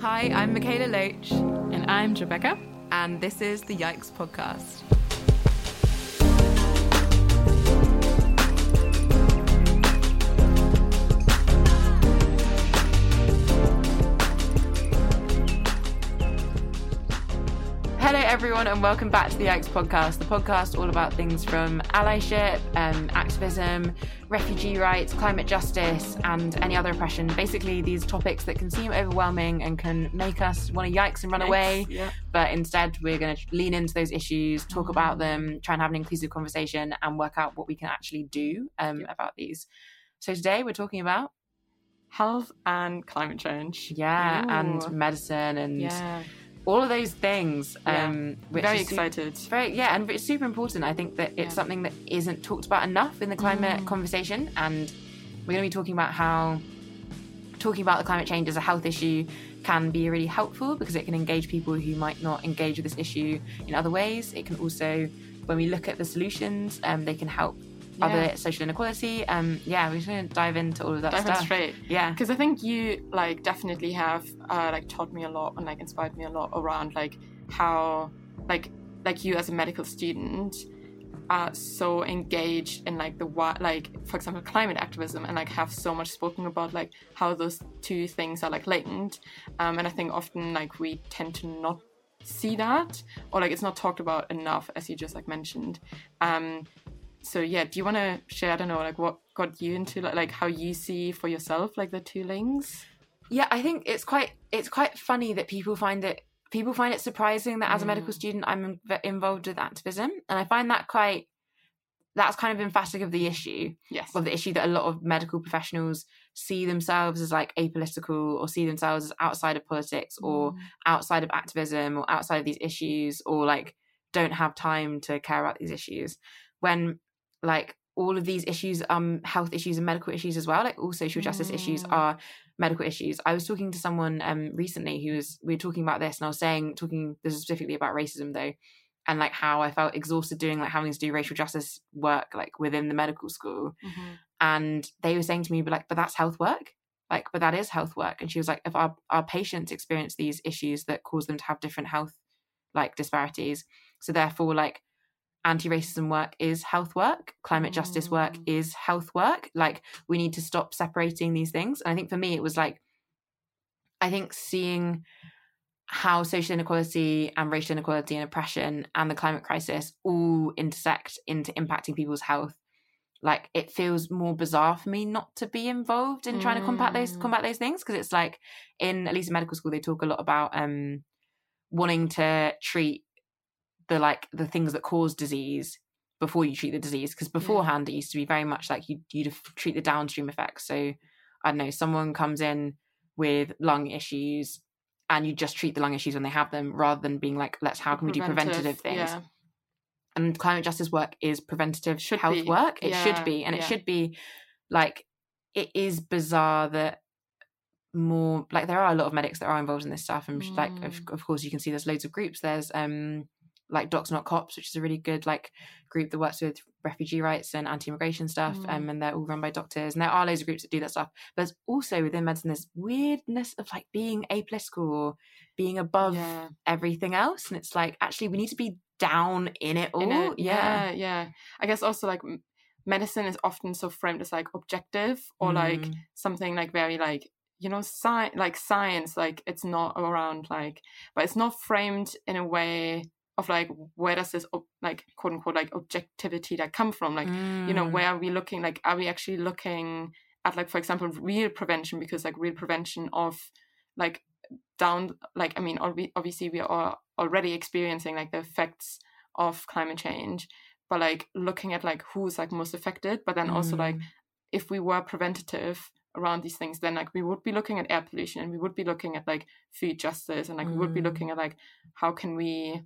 Hi, I'm Mikaela Loach, And I'm Rebecca. and this is the Yikes Podcast. Hello, everyone, and welcome back to the Yikes Podcast, the podcast all about things from allyship, um, activism, refugee rights, climate justice, and any other oppression. Basically, these topics that can seem overwhelming and can make us want to yikes and run away. Yeah. But instead, we're going to lean into those issues, talk about them, try and have an inclusive conversation, and work out what we can actually do um, about these. So today, we're talking about Health and climate change. yeah, Ooh. and medicine and Yeah. All of those things. Yeah. Um, which Very is su- excited. Very yeah, and it's super important. I think that it's Yeah. something that isn't talked about enough in the climate Mm. conversation, and we're going to be talking about how talking about the climate change as a health issue can be really helpful because it can engage people who might not engage with this issue in other ways. It can also, when we look at the solutions, um, they can help other social inequality. Um, yeah, we're just going to dive into all of that Dive stuff. straight. Yeah, Because I think you like definitely have uh, like taught me a lot and like inspired me a lot around like how like like you as a medical student are so engaged in like the what like for example climate activism and like have so much spoken about like how those two things are like linked um, and I think often like we tend to not see that or like it's not talked about enough as you just like mentioned um so yeah do you want to share i don't know like what got you into like, like how you see for yourself like the two links yeah i think it's quite it's quite funny that people find it people find it surprising that as a medical Mm. student i'm inv- involved with activism and i find that quite that's kind of emphatic of the issue yes of the issue that a lot of medical professionals see themselves as like apolitical or see themselves as outside of politics or Mm. outside of activism or outside of these issues or like don't have time to care about these issues when like all of these issues um health issues and medical issues as well like all social justice issues Mm. are medical issues i was talking to someone um recently who was we were talking about this and i was saying talking this is specifically about racism though and like how i felt exhausted doing like having to do racial justice work like within the medical school Mhm. and they were saying to me but like but that's health work like but that is health work and she was like if our, our patients experience these issues that cause them to have different health like disparities so therefore like anti-racism work is health work climate justice work Mm. is health work like we need to stop separating these things and i think for me it was like i think seeing how social inequality and racial inequality and oppression and the climate crisis all intersect into impacting people's health like it feels more bizarre for me not to be involved in trying to combat those Mm. combat those things because it's like in at least in medical school they talk a lot about um wanting to treat the like the things that cause disease before you treat the disease because beforehand it used to be very much like you you'd treat the downstream effects. So i don't know someone comes in with lung issues and you just treat the lung issues when they have them rather than being like let's how can we do preventative things? yeah. And climate justice work is preventative Should health be. work. It Yeah, should be and it should be like it is bizarre that more like there are a lot of medics that are involved in this stuff and like of, Mm. of course you can see there's loads of groups. There's um like docs not cops which is a really good like group that works with refugee rights and anti-immigration stuff Mm. um, and they're all run by doctors and there are loads of groups that do that stuff but there's also within medicine this weirdness of like being apolitical or being above yeah. everything else and it's like actually we need to be down in it all. In it, yeah. Yeah yeah. I guess also like medicine is often so framed as like objective or like Mm. something like very like you know sci- like science like it's not around like but it's not framed in a way of like where does this like quote unquote like objectivity that come from like you know Mm. where are we looking like are we actually looking at like for example real prevention because like real prevention of like down like i mean obviously we are already experiencing like the effects of climate change but like looking at like who's like most affected but then also like Mm. if we were preventative around these things then like we would be looking at air pollution and we would be looking at like food justice and like we would be Mm. looking at like how can we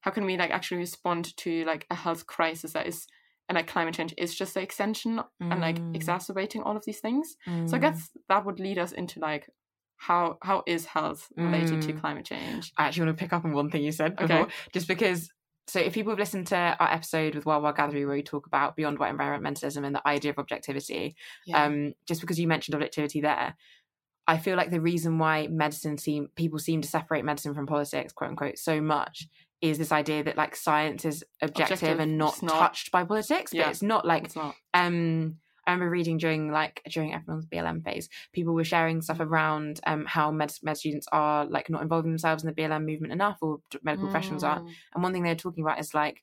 how can we like actually respond to like a health crisis that is and like climate change is just the extension and like Mm. exacerbating all of these things so i Mm. guess that would lead us into like how how is health related to Mm. climate change I actually want to pick up on one thing you said Okay. before, just because. So, if people have listened to our episode with Wild Wild Gathering where we talk about beyond white environmentalism and the idea of objectivity, yeah um, just because you mentioned objectivity there, I feel like the reason why medicine seem people seem to separate medicine from politics, quote unquote, so much is this idea that like science is objective, Objective, and not, not. touched by politics. But it's not like It's not. um I remember reading during like during everyone's BLM phase, people were sharing stuff around um how med, med students are like not involving themselves in the BLM movement enough, or medical professionals are. Mm. And one thing they were talking about is like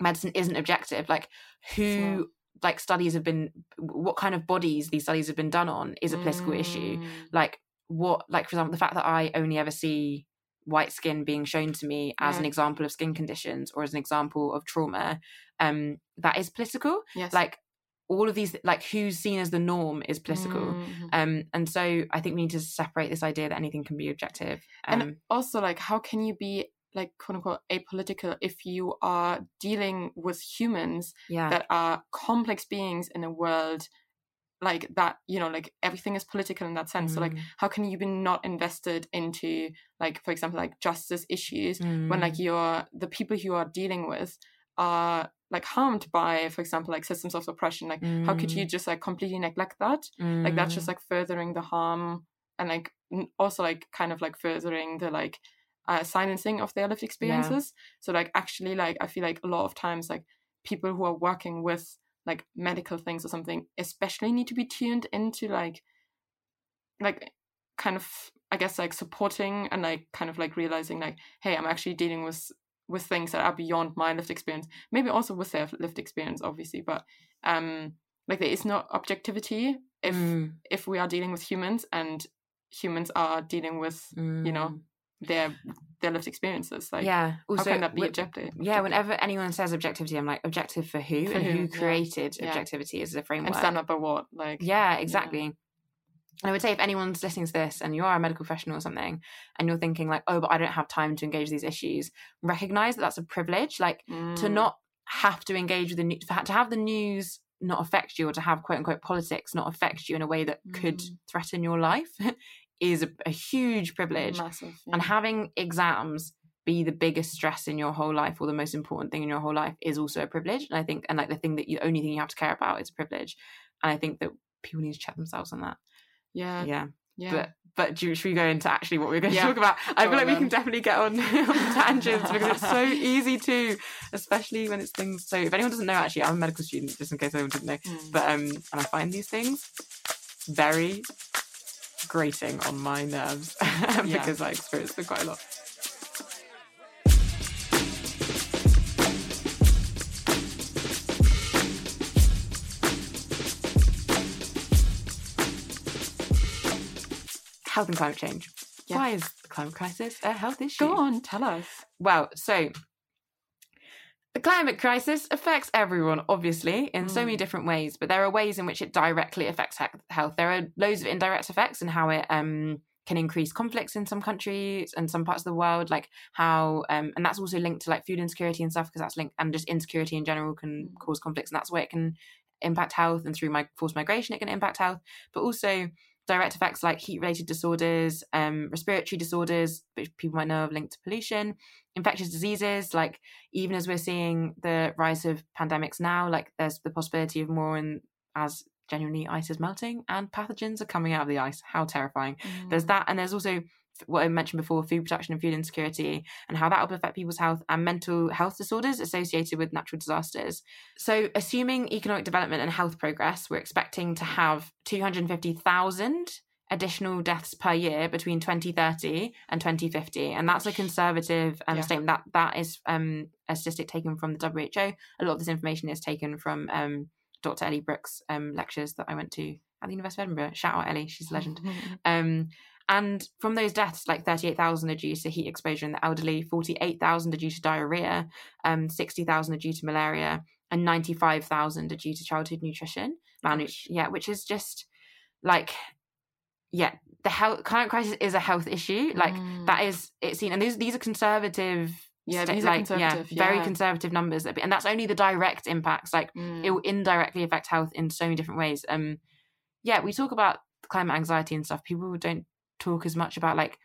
medicine isn't objective. Like who like studies have been what kind of bodies these studies have been done on is a political issue. Mm. Like what like for example the fact that I only ever see white skin being shown to me as an example of skin conditions or as an example of trauma, um, that is political. Yes. Like all of these like who's seen as the norm is political. Mhm. Um, and so I think we need to separate this idea that anything can be objective. Um, and also like how can you be like quote unquote apolitical if you are dealing with humans yeah, that are complex beings in a world like that you know like everything is political in that sense. So like Mm, how can you be not invested into like for example like justice issues when like mm, you're the people you are dealing with are like harmed by for example like systems of oppression? Like how could you mm, just like completely neglect that? Like that's mm, just like furthering the harm and like also like kind of like furthering the like uh, silencing of their lived experiences. So like actually like i feel like a lot of times like people who are working with like medical things or something especially need to be tuned into like like kind of i guess like supporting and like kind of like realizing like hey i'm actually dealing with with things that are beyond my lived experience maybe also with their lived experience obviously but um like there is no objectivity if mm, if we are dealing with humans and humans are dealing with you know, mm. Their their lived experiences like yeah. how Also, can that be objective yeah, whenever anyone says objectivity, I'm like, objective for who For and who, who created Yeah. objectivity as a framework? and stand up for what like Yeah, exactly. And I would say if anyone's listening to this and you are a medical professional or something, and you're thinking like, oh, but I don't have time to engage these issues, recognize that that's a privilege. Like to Mm. not have to engage with the news, to have the news not affect you, or to have quote unquote politics not affect you in a way that could Mm. threaten your life, is a, a huge privilege. massive And having exams be the biggest stress in your whole life or the most important thing in your whole life is also a privilege. And I think, and like the thing that you, only thing you have to care about is a privilege. And I think that people need to check themselves on that. yeah yeah. yeah But but do, should we go into actually what we're going to talk about? I Go feel like we can definitely get on, on tangents because it's so easy to, especially when it's things. So if anyone doesn't know, actually, I'm a medical student, just in case anyone didn't know. Mm. But um, and I find these things very grating on my nerves because I experience it quite a lot. Health and climate change. Yeah. Why is the climate crisis a health issue? go on tell us Well, so the climate crisis affects everyone, obviously, in so many Mm. different ways, but there are ways in which it directly affects health. There are loads of indirect effects and how it um, can increase conflicts in some countries and some parts of the world, like how, um, and that's also linked to like food insecurity and stuff, because that's linked, and just insecurity in general can Mm. cause conflicts, and that's where it can impact health, and through my forced migration, it can impact health, but also direct effects like heat related disorders, um, respiratory disorders, which people might know of linked to pollution, infectious diseases, like even as we're seeing the rise of pandemics now, like there's the possibility of more and as genuinely ice is melting and pathogens are coming out of the ice. How terrifying. There's Mm. that, and there's also what I mentioned before food production and food insecurity, and how that will affect people's health and mental health disorders associated with natural disasters. So, assuming economic development and health progress, we're expecting to have 250,000 additional deaths per year between 2030 and 2050 and that's a conservative um, Yeah. statement that that is um, a statistic taken from the WHO a lot of this information is taken from um, Dr Ellie Brooks um, lectures that I went to at the University of Edinburgh shout out Ellie she's a legend um, and from those deaths, like 38,000 are due to heat exposure in the elderly, 48,000 are due to diarrhea, um, 60,000 are due to malaria, and 95,000 are due to childhood nutrition. Malnutrition, yeah, which is just like, yeah, the health climate crisis is a health issue. Like Mm. that is it's seen, and these these are conservative. Yeah, sta- these are like, conservative, Yeah, very conservative numbers, and that's only the direct impacts. Like Mm. it will indirectly affect health in so many different ways. Um, yeah, we talk about climate anxiety and stuff. People don't talk as much about like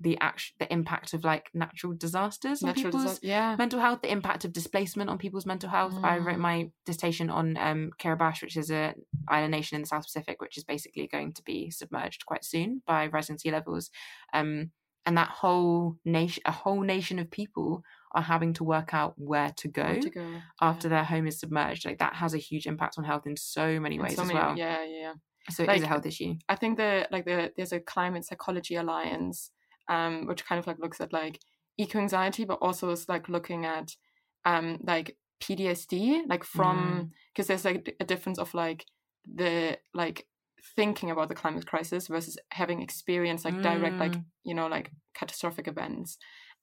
the act the impact of like natural disasters on Natural people's disaster- yeah. mental health, the impact of displacement on people's mental health. I wrote Mm. my dissertation on um, Kiribati, which is a island nation in the South Pacific, which is basically going to be submerged quite soon by rising sea levels. Um, and that whole nation, a whole nation of people are having to work out where to go Where to go after yeah. their home is submerged. Like that has a huge impact on health in so many ways so as many- well. Yeah, yeah, yeah. So it is a health issue. I think the like the there's a climate psychology alliance, um, which kind of like looks at like eco anxiety, but also is like looking at um like PTSD, like from because there's like a difference of like the like thinking about the climate crisis versus having experienced like direct like Mm. you know like catastrophic events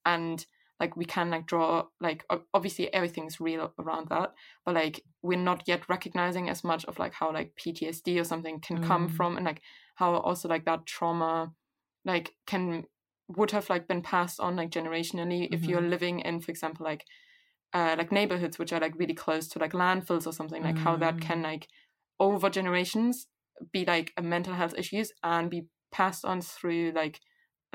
and like we can like draw like obviously everything's real around that but like we're not yet recognizing as much of like how like ptsd or something can come Mm. from and like how also like that trauma like can would have like been passed on like generationally if you're living in for example like uh like neighborhoods which are like really close to like landfills or something like how that Mm. can like over generations be like a mental health issues and be passed on through like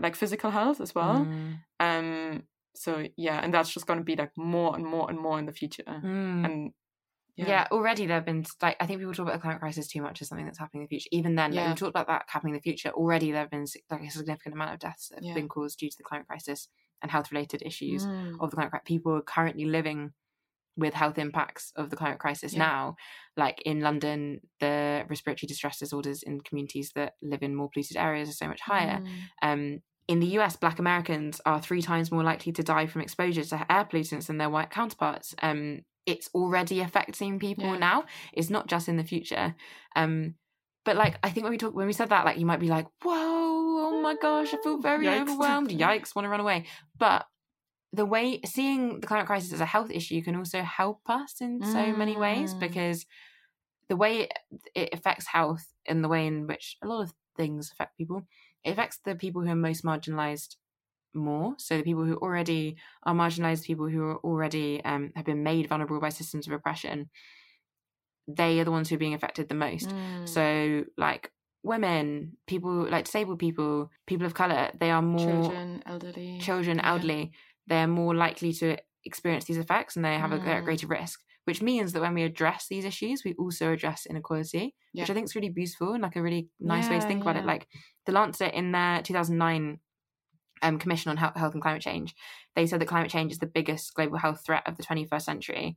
like physical health as well Mm. um so yeah and that's just going to be like more and more and more in the future Mm. and Yeah. yeah, already there have been like I think people talk about the climate crisis too much as something that's happening in the future. Even then, like, Yeah. we talked about that happening in the future. Already there have been like a significant amount of deaths that have Yeah. been caused due to the climate crisis and health related issues Mm. of the climate crisis. People are currently living with health impacts of the climate crisis Yeah. now. Like in London, the respiratory distress disorders in communities that live in more polluted areas are so much higher. Mm. Um, in the US, Black Americans are three times more likely to die from exposure to air pollutants than their white counterparts. Um, it's already affecting people Yeah. now. It's not just in the future. Um, but like, I think when we talk, when we said that, like, you might be like, "Whoa, oh my gosh, I feel very Yikes. overwhelmed. Yikes, want to run away." But the way seeing the climate crisis as a health issue can also help us in so many ways Mm. because the way it affects health and the way in which a lot of things affect people it affects the people who are most marginalized more so the people who already are marginalized people who are already um, have been made vulnerable by systems of oppression they are the ones who are being affected the most Mm. so like women people like disabled people people of color they are more children elderly children, Yeah. They're more likely to experience these effects and they have a, Mm. greater risk. Which means that when we address these issues, we also address inequality, Yeah. which I think is really beautiful and like a really nice way to Yeah, think about it. Like the Lancet in their 2009 um, Commission on Health, Health and Climate Change, they said that climate change is the biggest global health threat of the 21st century.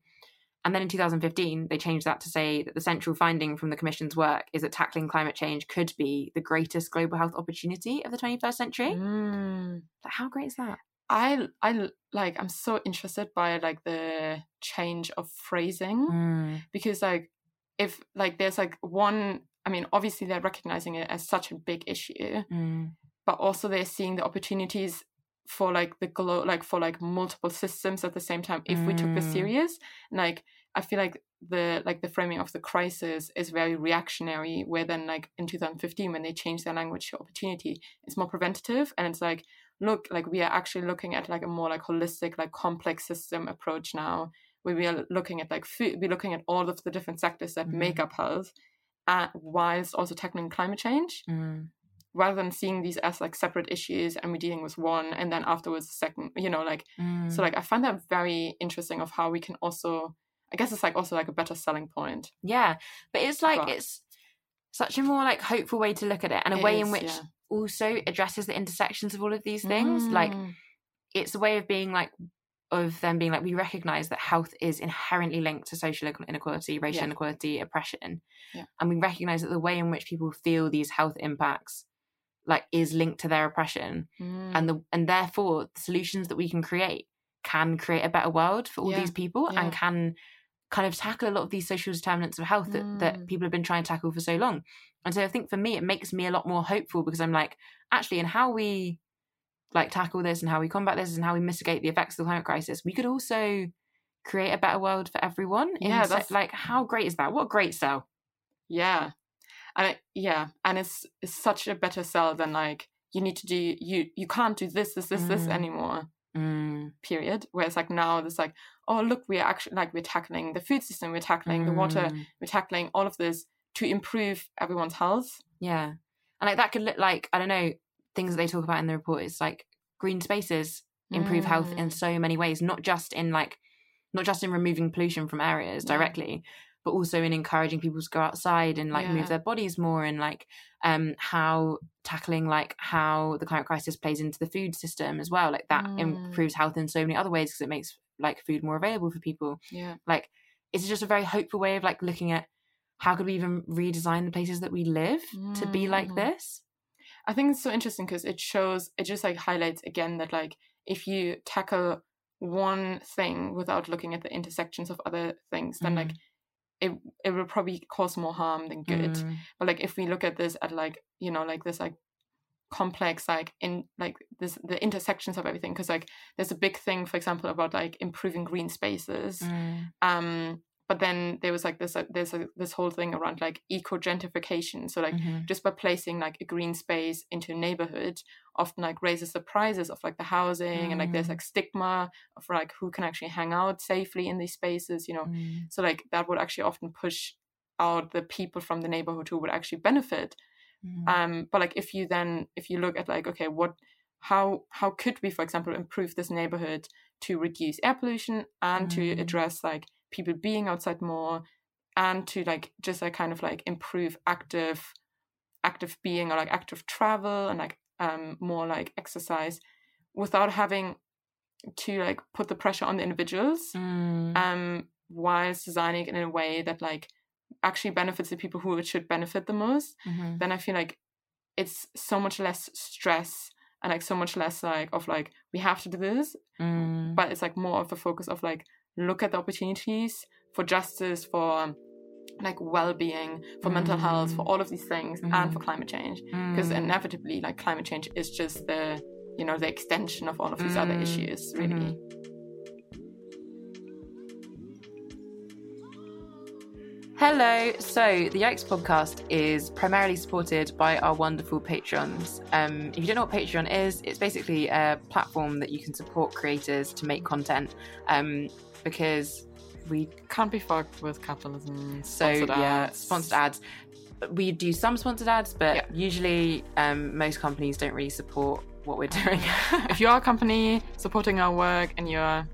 And then in 2015, they changed that to say that the central finding from the Commission's work is that tackling climate change could be the greatest global health opportunity of the 21st century. Mm. How great is that? I I like I'm so interested by like the change of phrasing Mm. because like if like there's like one I mean obviously they're recognizing it as such a big issue Mm. but also they're seeing the opportunities for like the glo- like for like multiple systems at the same time if we took this Mm. serious like i feel like the like the framing of the crisis is very reactionary where then like in 2015 when they changed their language to opportunity it's more preventative and it's like look like we are actually looking at like a more like holistic like complex system approach now where we are looking at like food we're looking at all of the different sectors that make Mhm. up health uh, whilst also tackling climate change Mm. rather than seeing these as like separate issues and we're dealing with one and then afterwards the second you know like Mm. so like i find that very interesting of how we can also i guess it's like also like a better selling point yeah, but it's like But- it's such a more like hopeful way to look at it, and a It way in which yeah. also addresses the intersections of all of these things. Like Mm. it's a way of being like of them being like we recognize that health is inherently linked to social inequality, racial Yeah. inequality, oppression, Yeah. and we recognize that the way in which people feel these health impacts like is linked to their oppression Mm. and the and therefore the solutions that we can create can create a better world for all Yeah, these people and can kind of tackle a lot of these social determinants of health that, Mm. that people have been trying to tackle for so long. And so i think for me it makes me a lot more hopeful because i'm like actually in how we like tackle this and how we combat this and how we mitigate the effects of the climate crisis we could also create a better world for everyone. Yeah, so- that's- like how great is that? What a great sell yeah. And it, yeah and it's it's such a better sell than like you need to do you you can't do this this this this Mm. anymore mm. period whereas like now there's like oh look we're actually like we're tackling the food system we're tackling the water Mm. we're tackling all of this to improve everyone's health Yeah. And like that could look like, I don't know, things that they talk about in the report is like green spaces improve health in Mm. so many ways, not just in like not just in removing pollution from areas directly, but also in encouraging people to go outside and like Yeah. move their bodies more and like um how tackling like how the climate crisis plays into the food system as well. Like that Mm. improves health in so many other ways because it makes like food more available for people. Yeah. Like it's just a very hopeful way of like looking at how could we even redesign the places that we live to be like Mhm. this? I think it's so interesting because it shows, it just like highlights again that like if you tackle one thing without looking at the intersections of other things, then like it it will probably cause more harm than good. Mm. But like if we look at this at like you know like this like complex like in like this the intersections of everything because like there's a big thing for example about like improving green spaces Mm. um but then there was like this uh, there's a, this whole thing around like eco gentrification so like Mhm. just by placing like a green space into a neighborhood often like raises the prices of like the housing and like there's Mm. like stigma of like who can actually hang out safely in these spaces you know Mm. so like that would actually often push out the people from the neighborhood who would actually benefit Mm. um but like if you then if you look at like okay what how how could we for example improve this neighborhood to reduce air pollution and to Mm. address like people being outside more and to like just like kind of like improve active active being or like active travel and like um more like exercise without having to like put the pressure on the individuals Mm. um whilst designing it in a way that like actually benefits the people who it should benefit the most Mhm. then I feel like it's so much less stress and like so much less like of like we have to do this, Mm. but it's like more of a focus of like look at the opportunities for justice, for like well-being, for mental health, for Mm. all of these things, and for Mhm. climate change. Because Mm. inevitably, like climate change is just the you know the extension of all of these other Mm. issues, really. Hello. So the Yikes podcast is primarily supported by our wonderful patrons. Um, if you don't know what Patreon is, it's basically a platform that you can support creators to make content. Um, because we Can't be fucked with capitalism. so sponsored yeah ads. sponsored ads. We do some sponsored ads, but Yeah. usually um, most companies don't really support what we're doing. if you're a company supporting our work and you're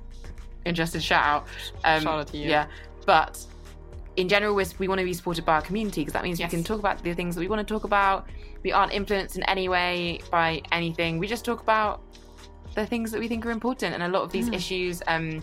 Interested, shout out. Um, Shout out to you. Yeah, but in general, we want to be supported by our community because that means Yes. we can talk about the things that we want to talk about. We aren't influenced in any way by anything. We just talk about the things that we think are important, and a lot of these Mm. issues um,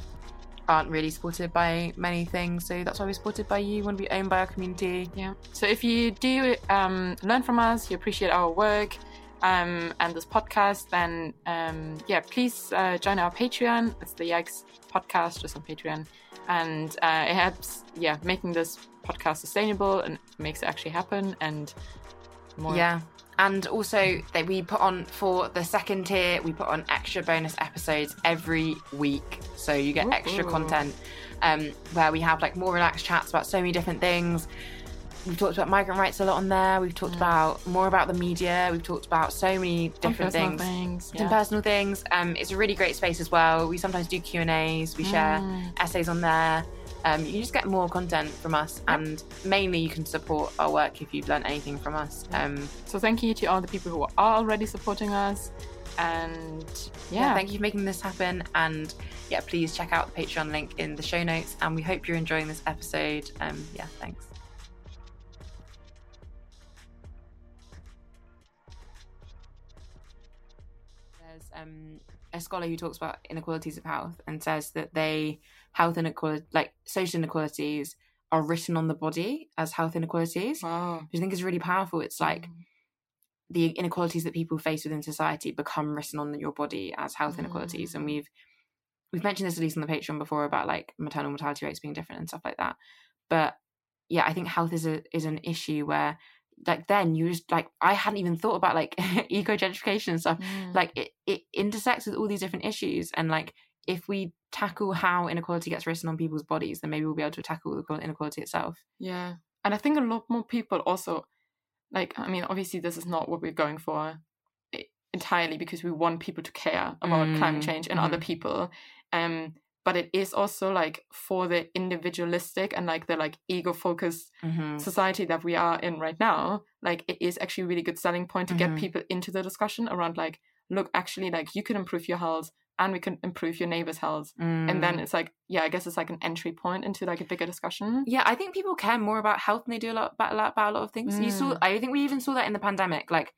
aren't really supported by many things. So that's why we're supported by you. We want to be owned by our community. Yeah. So if you do um, learn from us, you appreciate our work um, and this podcast, then um, yeah, please uh, join our Patreon. It's the Yikes podcast just on Patreon, and uh, it helps yeah making this podcast sustainable and makes it actually happen and more. Yeah. And also, that we put on for the second tier, we put on extra bonus episodes every week. So you get extra content um, where we have like more relaxed chats about so many different things. We've talked about migrant rights a lot on there. We've talked Mm. about more about the media. We've talked about so many different things, things. yeah. personal things. Um, it's a really great space as well. We sometimes do Q and A's. We share Mm. essays on there. Um, you just get more content from us, and mainly you can support our work if you've learned anything from us. Um, So thank you to all the people who are already supporting us, and yeah. yeah, thank you for making this happen. And yeah, please check out the Patreon link in the show notes. And we hope you're enjoying this episode. Um, yeah, thanks. There's um, a scholar who talks about inequalities of health and says that they health inequality, like social inequalities, are written on the body as health inequalities, Wow. which I think is really powerful. It's like Mm. the inequalities that people face within society become written on your body as health inequalities and Mm. we've we've mentioned this at least on the patreon before about like maternal mortality rates being different and stuff like that but yeah i think health is a is an issue where like then you just like i hadn't even thought about like eco gentrification and stuff Mm. like it, it intersects with all these different issues and like if we tackle how inequality gets written on people's bodies then maybe we'll be able to tackle the inequality itself Yeah. And I think a lot more people also, like, I mean, obviously, this is not what we're going for entirely because we want people to care about Mm, climate change and other people. Um, but it is also like for the individualistic and like the like ego focused mm-hmm. society that we are in right now, like it is actually a really good selling point to Mhm. get people into the discussion around like look, actually, like you can improve your health and we can improve your neighbor's health. And Mm. then it's like, yeah, I guess it's like an entry point into like a bigger discussion. Yeah, I think people care more about health than they do a lot about, about a lot of things. You saw, Mm. I think we even saw that in the pandemic. Like,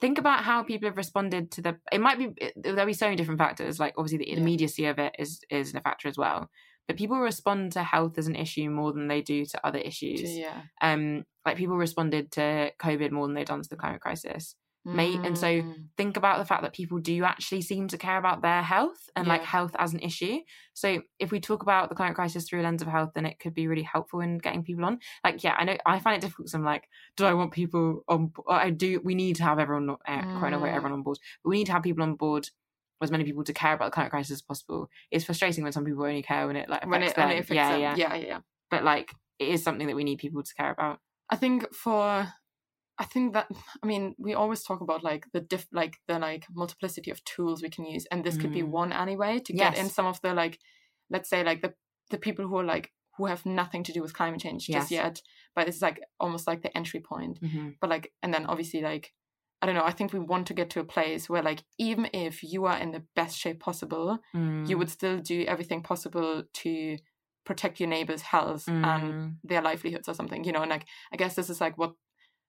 think about how people have responded to the. It might be there'll be so many different factors. Like, obviously, the Yeah. immediacy of it is is a factor as well. But people respond to health as an issue more than they do to other issues. Yeah. Um, like people responded to COVID more than they've done to the climate crisis. Mate, and so Mm. think about the fact that people do actually seem to care about their health and like health as an issue. So if we talk about the climate crisis through a lens of health, then it could be really helpful in getting people on. Like, yeah, I know I find it difficult. because I'm like, do I want people on? I do. We need to have everyone, uh, quote unquote, Mm. everyone on board. But we need to have people on board. As many people to care about the climate crisis as possible. It's frustrating when some people only care when it like when it them. only affects yeah, them. yeah, yeah, yeah. But like, it is something that we need people to care about. I think for I think that I mean we always talk about like the diff like the like multiplicity of tools we can use and this could be Mm. one anyway to get in some of the like let's say like the the people who are like who have nothing to do with climate change just yet but it's like almost like the entry point hmm but like and then obviously like I don't know I think we want to get to a place where like even if you are in the best shape possible Mm. you would still do everything possible to protect your neighbor's health and Mm. their livelihoods or something you know and like i guess this is like what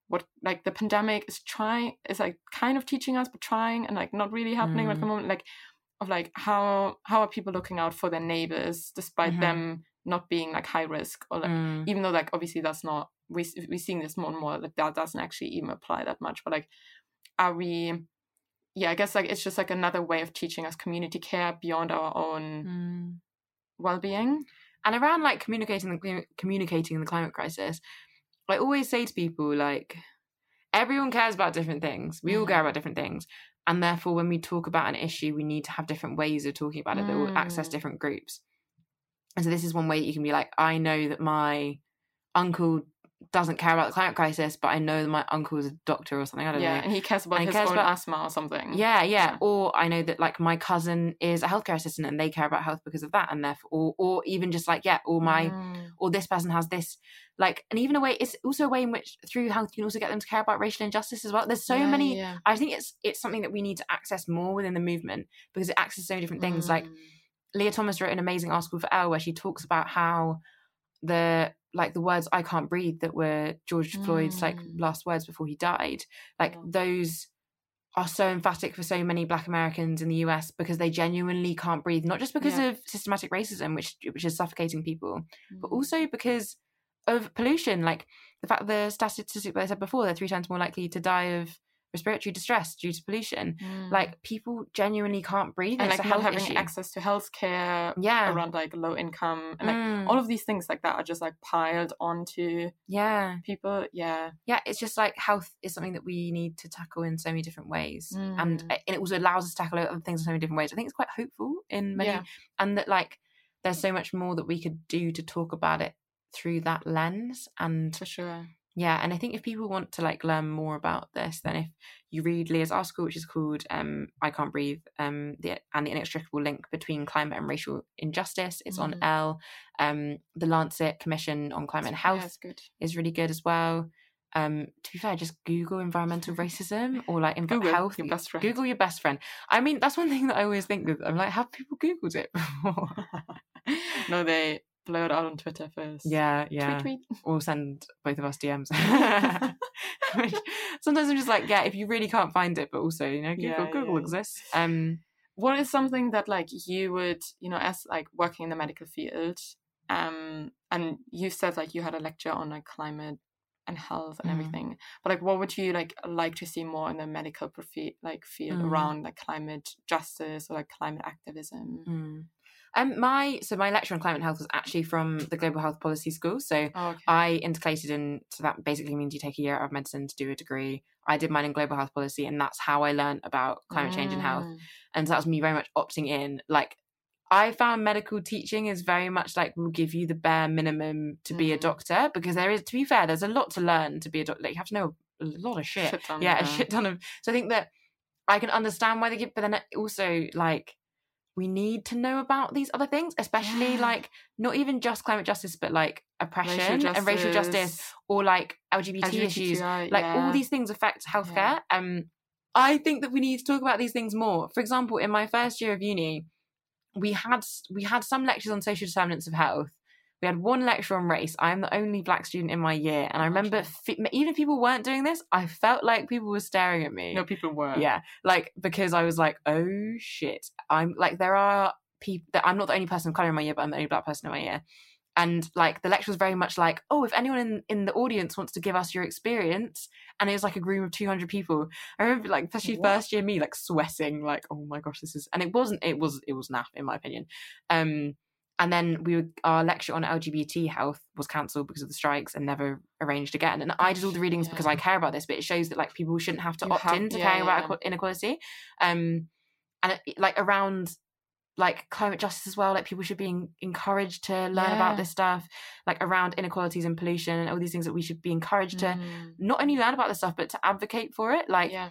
what like the pandemic is trying is like kind of teaching us but trying and like not really happening at the Mm. moment like of like how how are people looking out for their neighbors despite Mhm. them not being like high risk or like Mm. even though like obviously that's not we we're seeing this more and more like that doesn't actually even apply that much but like are we yeah i guess like it's just like another way of teaching us community care beyond our own Mm. well-being and around like communicating the communicating the climate crisis i always say to people like everyone cares about different things we all care Mhm. about different things and therefore when we talk about an issue we need to have different ways of talking about it that will access Mm. different groups and so this is one way that you can be like i know that my uncle doesn't care about the climate crisis but i know that my uncle is a doctor or something i don't yeah know and he cares about And his cares own about- asthma or something yeah, yeah, Yeah. Or I know that like my cousin is a healthcare assistant and they care about health because of that, and therefore, or or even just like yeah, or my Mm. or this person has this, like, and even a way it's also a way in which through health you can also get them to care about racial injustice as well. There's so Yeah, many. yeah. I think it's it's something that we need to access more within the movement because it accesses so many different things. Like Mm. Leah Thomas wrote an amazing article for Elle where she talks about how the like the words "I can't breathe" that were George Floyd's like Mm. last words before he died, like those are so emphatic for so many Black Americans in the US because they genuinely can't breathe, not just because Yeah. of systematic racism, which which is suffocating people, but Mm. also because of pollution. Like the fact that the statistic that I said before, they're three times more likely to die of respiratory distress due to pollution. Mm. Like people genuinely can't breathe. and it's like not health having issue. access to healthcare yeah, around like low income and like Mm. all of these things like that are just like piled onto yeah, people yeah yeah. It's just like health is something that we need to tackle in so many different ways, and, Mm. and it also allows us to tackle other things in so many different ways. I think it's quite hopeful in many, Yeah. and that like there's so much more that we could do to talk about it through that lens and for sure Yeah, and I think if people want to like learn more about this, then if you read Leah's article, which is called um, "I Can't Breathe," um, the and the inextricable link between climate and racial injustice, it's on Mhm. Elle. Um, the Lancet Commission on Climate and Health good is really good as well. Um, to be fair, just Google environmental racism or like env- Google health. your best friend Google your best friend. I mean, that's one thing that I always think with. I'm like, have people Googled it before? no they blow it out on twitter first yeah, yeah. tweet tweet or send both of us DMs. Sometimes I'm just like, yeah, if you really can't find it, but also, you know, Google, Yeah, Google yeah. exists. Um, what is something that like you would you know as like working in the medical field um and you said like you had a lecture on like climate and health and Mhm. everything but like what would you like like to see more in the medical profi- like field Mm. around like climate justice or like climate activism mm. Um, my so my lecture on climate health was actually from the Global Health Policy School. So oh, okay. I intercalated in, so that basically means you take a year out of medicine to do a degree. I did mine in global health policy, and that's how I learned about climate change and health. Mm. and so that was me very much opting in like i found medical teaching is very much like we'll give you the bare minimum to be a Mm. doctor because there is to be fair there's a lot to learn to be a doctor like, you have to know a lot of shit, Shit yeah, a shit ton of so i think that i can understand why they give but then also like we need to know about these other things especially Yeah. like not even just climate justice but like oppression and racial justice or like lgbt issues like yeah. all these things affect healthcare um I think that we need to talk about these things more. For example, in my first year of uni, we had we had some lectures on social determinants of health. We had one lecture on race. I am the only black student in my year, and I remember f- even if people weren't doing this, I felt like people were staring at me. No, people were. Yeah, like because I was like, oh shit, I'm like there are people that I'm not the only person of color in my year, but I'm the only black person in my year. And like the lecture was very much like, oh, if anyone in, in the audience wants to give us your experience, and it was like a room of 200 people. I remember like especially What? first year me like sweating, like oh my gosh, this is, and it wasn't, it was, it was naff in my opinion. Um, and then we were, our lecture on LGBT health was cancelled because of the strikes and never arranged again. And I did all the readings because I care about this, but it shows that like people shouldn't have to You opt have- in to yeah, caring about yeah. equa- inequality. Um, and it, like around like climate justice as well, like people should be en- encouraged to learn Yeah. about this stuff, like around inequalities and pollution and all these things that we should be encouraged to Mm. not only learn about this stuff but to advocate for it. Like yeah,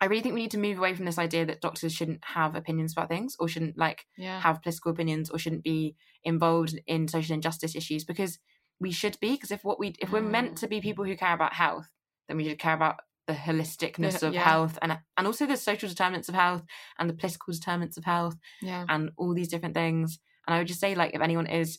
I really think we need to move away from this idea that doctors shouldn't have opinions about things or shouldn't like yeah. have political opinions or shouldn't be involved in social injustice issues because we should be because if what we if we're meant Mm. to be people who care about health then we should care about the holisticness The- of yeah. health and and also the social determinants of health and the political determinants of health yeah. and all these different things and i would just say like if anyone is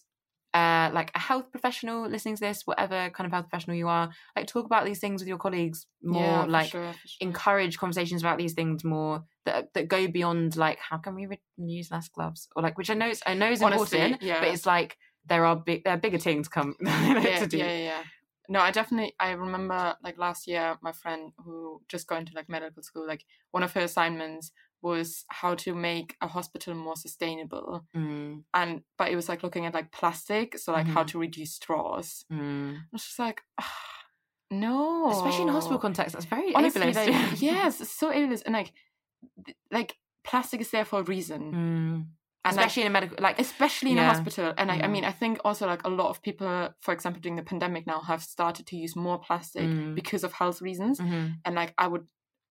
uh like a health professional listening to this whatever kind of health professional you are like talk about these things with your colleagues more yeah, like sure, sure. encourage conversations about these things more that that go beyond like how can we re- use less gloves or like which I know is I know is Honestly, important, yeah. but it's like there are big there are bigger things come yeah, to do. yeah, yeah, yeah. No, I definitely. I remember like last year, my friend who just got into like medical school, like one of her assignments was how to make a hospital more sustainable, Mm, and but it was like looking at like plastic, so like how Mhm. to reduce straws. mm. I was just like, no, Especially in a hospital context, that's very Honestly, ableist. like, yes, it's so ableist, and like, th- like plastic is there for a reason, Mm. and like, Especially in a medical like especially in Yeah. a hospital and I, I mean i think also like a lot of people for example during the pandemic now have started to use more plastic Mm. because of health reasons Mhm. and like i would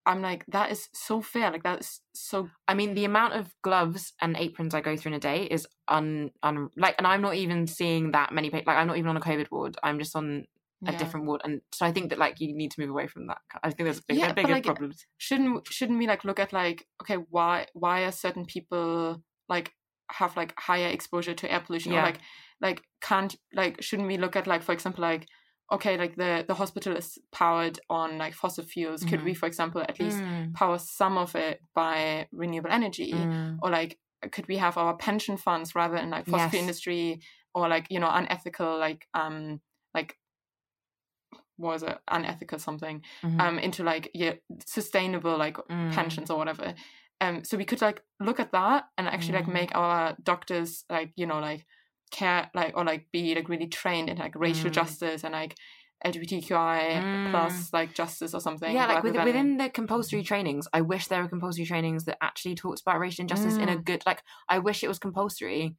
i'm like that is so fair like that is so I mean, the amount of gloves and aprons I go through in a day is un, un like, and I'm not even seeing that many. pa- Like, I'm not even on a COVID ward. I'm just on a yeah. different ward, and so I think that like you need to move away from that. I think there's big, Yeah, there are but, bigger like, problems. shouldn't shouldn't we like look at like okay why why are certain people like have like higher exposure to air pollution Yeah. or like like can't like shouldn't we look at like for example like okay like the the hospital is powered on like fossil fuels could Mhm. we for example at least Mm, power some of it by renewable energy mm. or like could we have our pension funds rather in like fossil Yes. industry or like you know unethical like um like what was it unethical something Mhm. um into like yeah sustainable like Mm. pensions or whatever um so we could like look at that and actually like Mm. make our doctors like you know like care like or like be like really trained in like racial Mm. justice and like LGBTQI plus like justice or something yeah, like rather with, within the compulsory trainings, I wish there were compulsory trainings that actually talked about racial injustice in a Mm. good. Like, I wish it was compulsory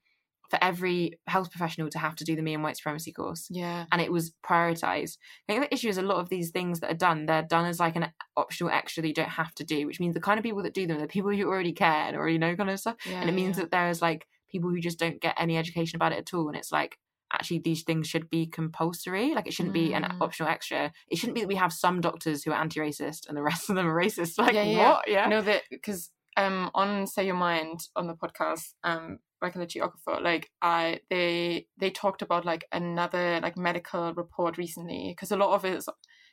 for every health professional to have to do the me and white supremacy course. yeah and it was prioritized. I think the issue is a lot of these things that are done, they're done as like an optional extra that you don't have to do, which means the kind of people that do them, are people who already care and already know kind of stuff. yeah and it means yeah. that there's like people who just don't get any education about it at all. And it's like, actually, these things should be compulsory. Like, it shouldn't be an Mm. optional extra. It shouldn't be that we have some doctors who are anti racist and the rest of them are racist. Like, Yeah, yeah, what? Yeah. No, that because um on Say Your Mind on the podcast, um Regulatory Okafor, like I they they talked about like another like medical report recently because a lot of it is,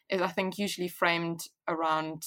is I think usually framed around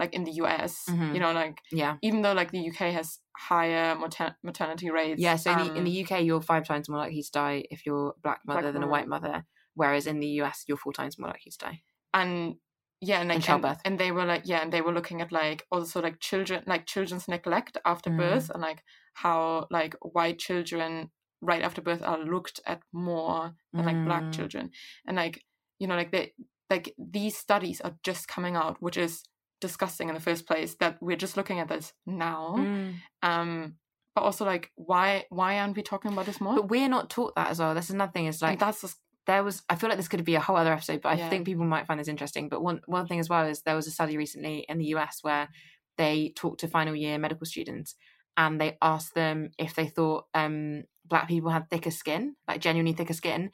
like in the US, Mhm. you know, like Yeah. even though like the UK has higher mater- maternity rates. Yeah. So in, the, in um, the UK, you're five times more likely to die if you're a black mother Black than a white mother. Whereas in the US, you're four times more likely to die. and yeah, and like And childbirth. and, they were like yeah, and they were looking at like also like children like children's neglect after Mm. birth and like how like white children right after birth are looked at more than like black Mm. children and like you know like they like these studies are just coming out which is disgusting in the first place that we're just looking at this now Mm. um but also like why why aren't we talking about this more But we're not taught that as well. That's another thing. Is And like that's just there was I feel like this could be a whole other episode, but I Yeah. think people might find this interesting. But one one thing as well is there was a study recently in the US where they talked to final year medical students and they asked them if they thought um black people had thicker skin, like genuinely thicker skin.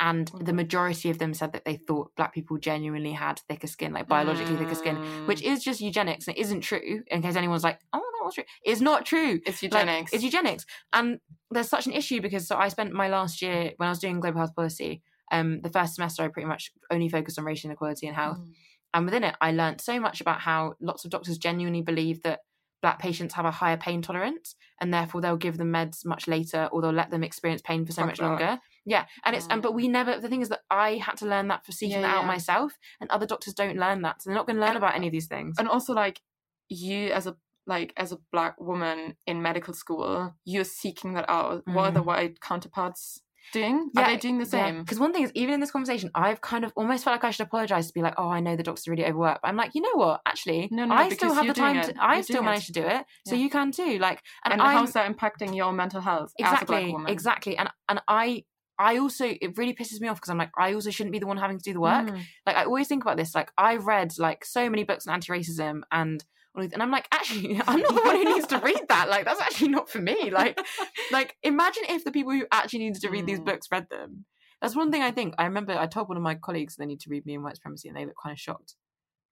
And the majority of them said that they thought black people genuinely had thicker skin, like biologically thicker skin, which Mm. is just eugenics and it isn't true. In case anyone's like, oh, that was true, it's not true. it's Like, eugenics. it's eugenics, and there's such an issue because so I spent my last year when I was doing global health policy. Um, the first semester I pretty much only focused on racial inequality and health, Mm. and within it, I learned so much about how lots of doctors genuinely believe that black patients have a higher pain tolerance and therefore they'll give them meds much later or they'll let them experience pain for so Fuck much that. longer. Yeah. And it's and Mm. but we never the thing is that I had to learn that for seeking Yeah, that out yeah. myself and other doctors don't learn that. So they're not gonna learn And- about any of these things. and also like you as a like as a black woman in medical school, you're seeking that out. What are the Mm. white counterparts doing? Are they doing the same? Because one thing is, even in this conversation, I've kind of almost felt like I should apologize to be like, oh, I know the doctors are really overworked. But I'm like, you know what? Actually, No, no, I still have the time. To, I still doing managed it. to do it, so Yeah. you can too. Like, and, And, how's that impacting your mental health as a black exactly woman? exactly and and i i also it really pisses me off because i'm like i also shouldn't be the one having to do the work. Mm. like i always think about this like i read like so many books on anti-racism and and i'm like actually i'm not the one who needs to read that. Like that's actually not for me. Like like imagine if the people who actually needed to read these Mm. books read them. That's one thing i think. I remember i told one of my colleagues they need to read me and white supremacy and they looked kind of shocked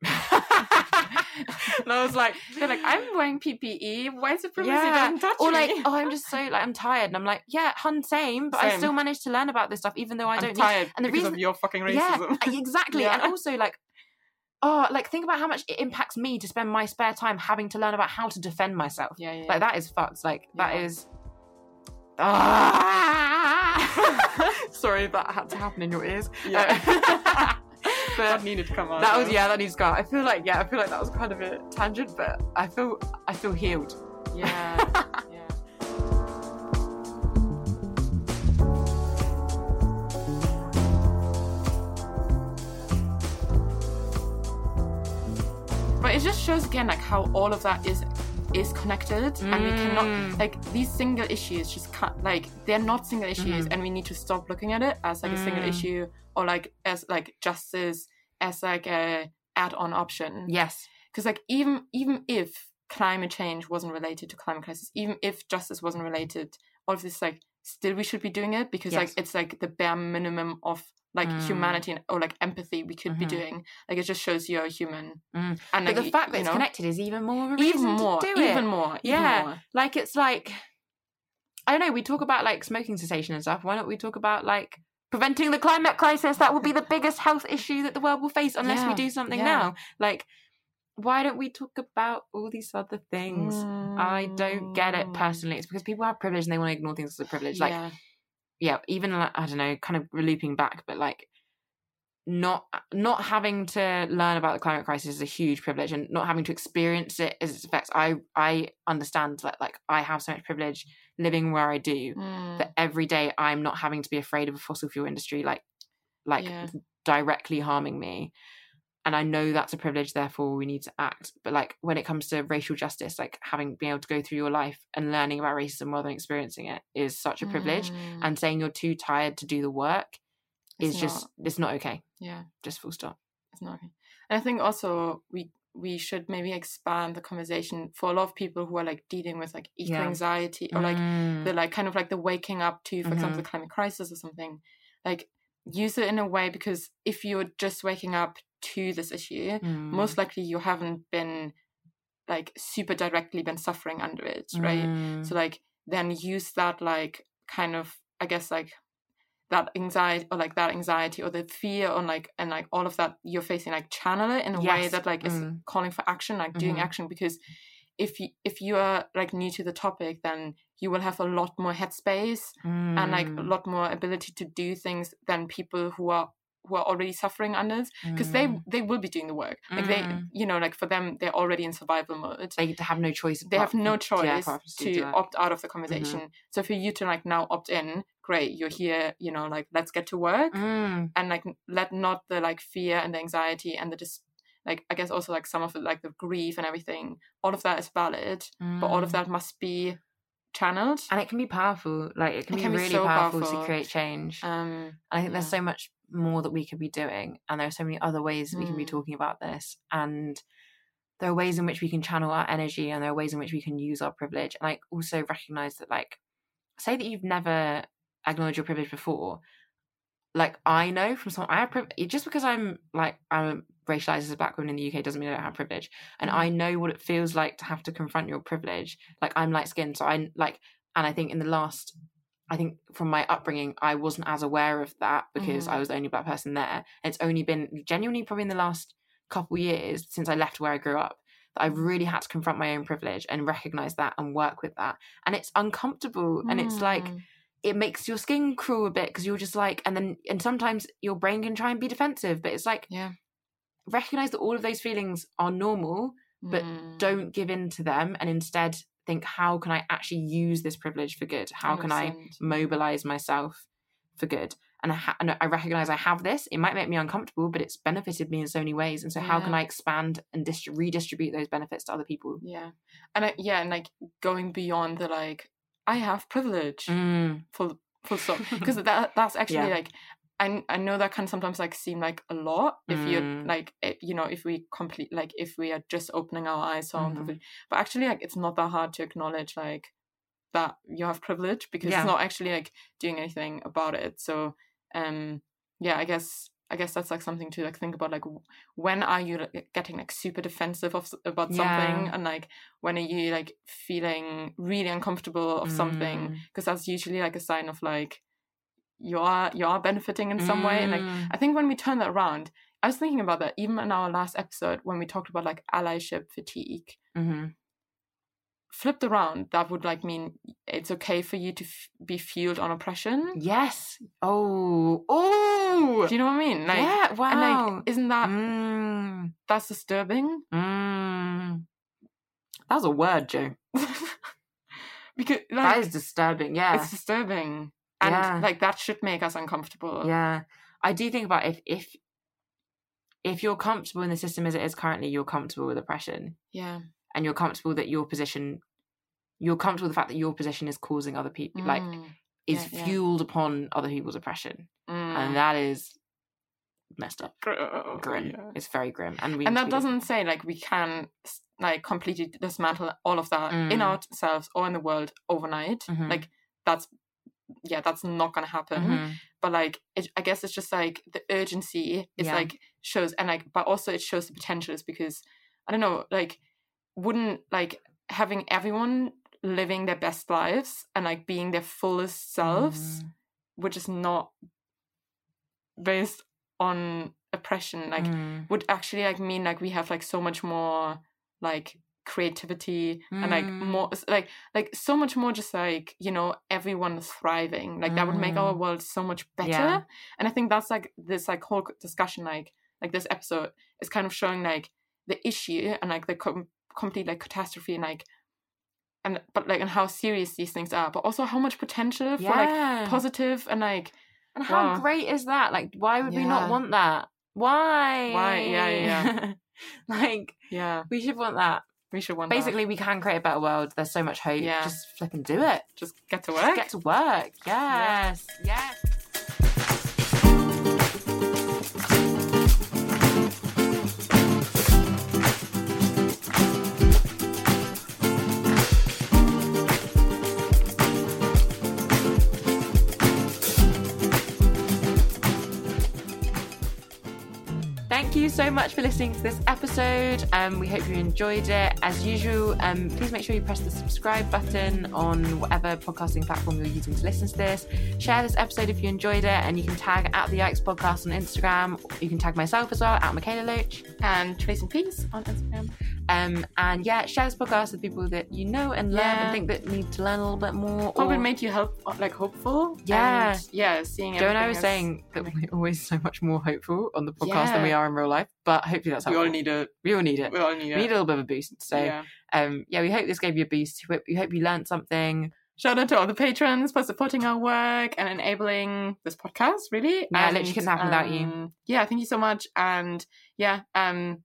and i was like They're like, I'm wearing PPE. White supremacy Yeah, doesn't touch or like, me. oh, I'm just so like I'm tired, and I'm like, yeah, hun, same, but I still managed to learn about this stuff, even though I I'm don't need. tired and the because reason- of your fucking racism. Yeah, exactly, and also like, oh, like think about how much it impacts me to spend my spare time having to learn about how to defend myself. yeah, yeah. Like that is fucked. Like that Yeah. is. Ah! Sorry, that had to happen in your ears. Yeah. Uh, that needed to come out. that was yeah, that needs to go. out. I feel like yeah, I feel like that was kind of a tangent, but I feel I feel healed. Yeah. yeah. But it just shows again like how all of that is is connected and we cannot Mm. like these single issues just can't like they're not single issues Mhm. and we need to stop looking at it as like a single Mm. issue or like as like justice as like a add-on option Yes. because like even even if climate change wasn't related to climate crisis even if justice wasn't related all of this like still we should be doing it because like it's like the bare minimum of like Mm. humanity and, or like empathy we could be Mhm. doing like it just shows you're a human Mm. and like, the fact that you it's know, connected is even more of a reason even more to do it. even more even Yeah. more. Like it's like I don't know. We talk about like smoking cessation and stuff. Why don't we talk about like preventing the climate crisis? That will be the biggest health issue that the world will face unless we do something yeah. now. Like, why don't we talk about all these other things? I don't get it Mm. personally. It's because people have privilege and they want to ignore things as a privilege. Like, yeah. yeah, even like, I don't know, kind of looping back, but like not not having to learn about the climate crisis is a huge privilege and not having to experience it as its effects. I I understand that like I have so much privilege living where I do Mm. that every day I'm not having to be afraid of a fossil fuel industry like like Yeah. directly harming me. And I know that's a privilege, therefore we need to act. But like when it comes to racial justice, like having been able to go through your life and learning about racism rather than experiencing it is such a privilege Mm. and saying you're too tired to do the work It's is just it's not okay yeah just full stop it's not okay. And I think also we we should maybe expand the conversation for a lot of people who are like dealing with like eco Yeah. anxiety or like Mm. the like kind of like the waking up to, for example, Mhm. the climate crisis or something. Like use it in a way because if you're just waking up to this issue, Mm. most likely you haven't been like super directly been suffering under it, right? Mm. So like then use that like kind of I guess like that anxiety or like that anxiety or the fear on like and like all of that you're facing like channel it in a way that like is Mm. calling for action like doing Mhm. action because if you if you are like new to the topic then you will have a lot more headspace and like a Mm. lot more ability to do things than people who are who are already suffering under because they Mm. they will be doing the work like they Mm. you know like for them they're already in survival mode they have no choice they have no yeah, choice to opt out of the conversation. So for you to like now opt in, great, you're here, you know, like let's get to work Mm. and like let not the like fear and the anxiety and the just like I guess also like some of the like the grief and everything, all of that is valid, but all of Mm. that must be channeled. and it can be powerful like it can It be can be really so powerful, powerful. to create change Um I think there's so much more that we could be doing, and there are so many other ways that we can be Mm. talking about this. And there are ways in which we can channel our energy, and there are ways in which we can use our privilege. And I also recognize that, like, say that you've never acknowledged your privilege before. like I know from someone I have privilege just because I'm like I'm racialized as a black woman in the UK doesn't mean I don't have privilege. And. I know what it feels like to have to confront your privilege. Like I'm light skinned, so I like and I think in the last I think from my upbringing, I wasn't as aware of that because Mhm. I was the only black person there. And it's only been genuinely probably in the last couple years since I left where I grew up that I've really had to confront my own privilege and recognize that and work with that. And it's uncomfortable and it's like Mm. it makes your skin crawl a bit because you're just like and then and sometimes your brain can try and be defensive, but it's like yeah. Recognize that all of those feelings are normal, but Mm. don't give in to them and instead think how can I actually use this privilege for good? How can I mobilize myself for good? And I, ha- and I recognize I have this. It might make me uncomfortable, but it's benefited me in so many ways. And so, how can I expand and dist- redistribute those benefits to other people? Yeah, and I, yeah, and like going beyond the like, I have privilege. Mm. Full full stop. Because that that's actually Yeah. like, I I know that can sometimes like seem like a lot if Mm. like it, you know if we complete like if we are just opening our eyes on Mhm. privilege, but actually like it's not that hard to acknowledge like that you have privilege because Yeah. it's not actually like doing anything about it. So um yeah, I guess. I guess that's like something to like think about. Like, w- when are you like, getting like super defensive of about something, and like when are you like feeling really uncomfortable of something? Mm. Because that's usually like a sign of like you are you are benefiting in some way. And like Mm. I think when we turn that around, I was thinking about that even in our last episode when we talked about like allyship fatigue. Mhm. Flipped around, that would like mean it's okay for you to f- be fueled on oppression. Yes. Oh. Oh. Do you know what I mean? Like, yeah. Wow. and like, isn't that mm. that's disturbing? Mm. That was a word, Jo. because that like is disturbing. Yeah. it's disturbing, and Yeah. like that should make us uncomfortable. Yeah. I do think about if if if you're comfortable in the system as it is currently, you're comfortable with oppression. yeah, And you're comfortable that your position you're comfortable with the fact that your position is causing other people like Mm, is yeah, yeah. fueled upon other people's oppression. mm. And that is messed up. Gr- Grim. yeah. It's very grim. And we and that doesn't say like we can like completely dismantle all of that in Mm. ourselves or in the world overnight Mhm. like that's yeah that's not gonna happen Mhm. but like it, i guess it's just like the urgency is Yeah. like shows and like but also it shows the potentials because i don't know like wouldn't like having everyone living their best lives and like being their fullest selves Mm. which is not based on oppression like Mm. would actually like mean like we have like so much more like creativity and like Mm. more like like so much more just like you know everyone thriving like that would make our Mm. world so much better Yeah. and i think that's like this like whole discussion like like this episode is kind of showing like the issue and like the com- complete like catastrophe and like and but like and how serious these things are but also how much potential for like positive and like And how Wow. great is that? Like, why would we not want that? Why? Why? Yeah, yeah, like, yeah we should want that. We should want. Basically, we can create a better world. There's so much hope. Yeah. Just flip and do it. just get to Just work get to work. Yes. Yes. Thank you so much for listening to this episode. Um, we hope you enjoyed it. As usual, um, please make sure you press the subscribe button on whatever podcasting platform you're using to listen to this. Share this episode if you enjoyed it, and you can tag at the Yikes Podcast on Instagram. You can tag myself as well at Mikaela Loach. and Trees and Peace on Instagram. Um, and yeah, share this podcast with people that you know and love Yeah. and think that need to learn a little bit more. Hope or- it made you help, like hopeful. Yeah. and, yeah. Seeing it. Jo and I was saying that we're always so much more hopeful on the podcast than we are in real life, but hopefully that's we all need it. we all need it. We all need We it. need a little bit of a boost. So yeah. um yeah we hope this gave you a boost we hope, we hope you learned something Shout out to all the patrons for supporting our work and enabling this podcast. Really, Yeah, and, literally couldn't happen without you. um, Yeah, thank you so much. And yeah, um,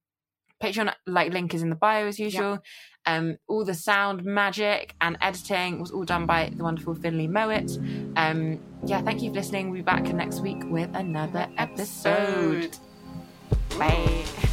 patreon like link is in the bio as usual um all the sound magic and editing was all done by the wonderful finlay mowat um yeah thank you for listening we'll be back next week with another episode episode. bye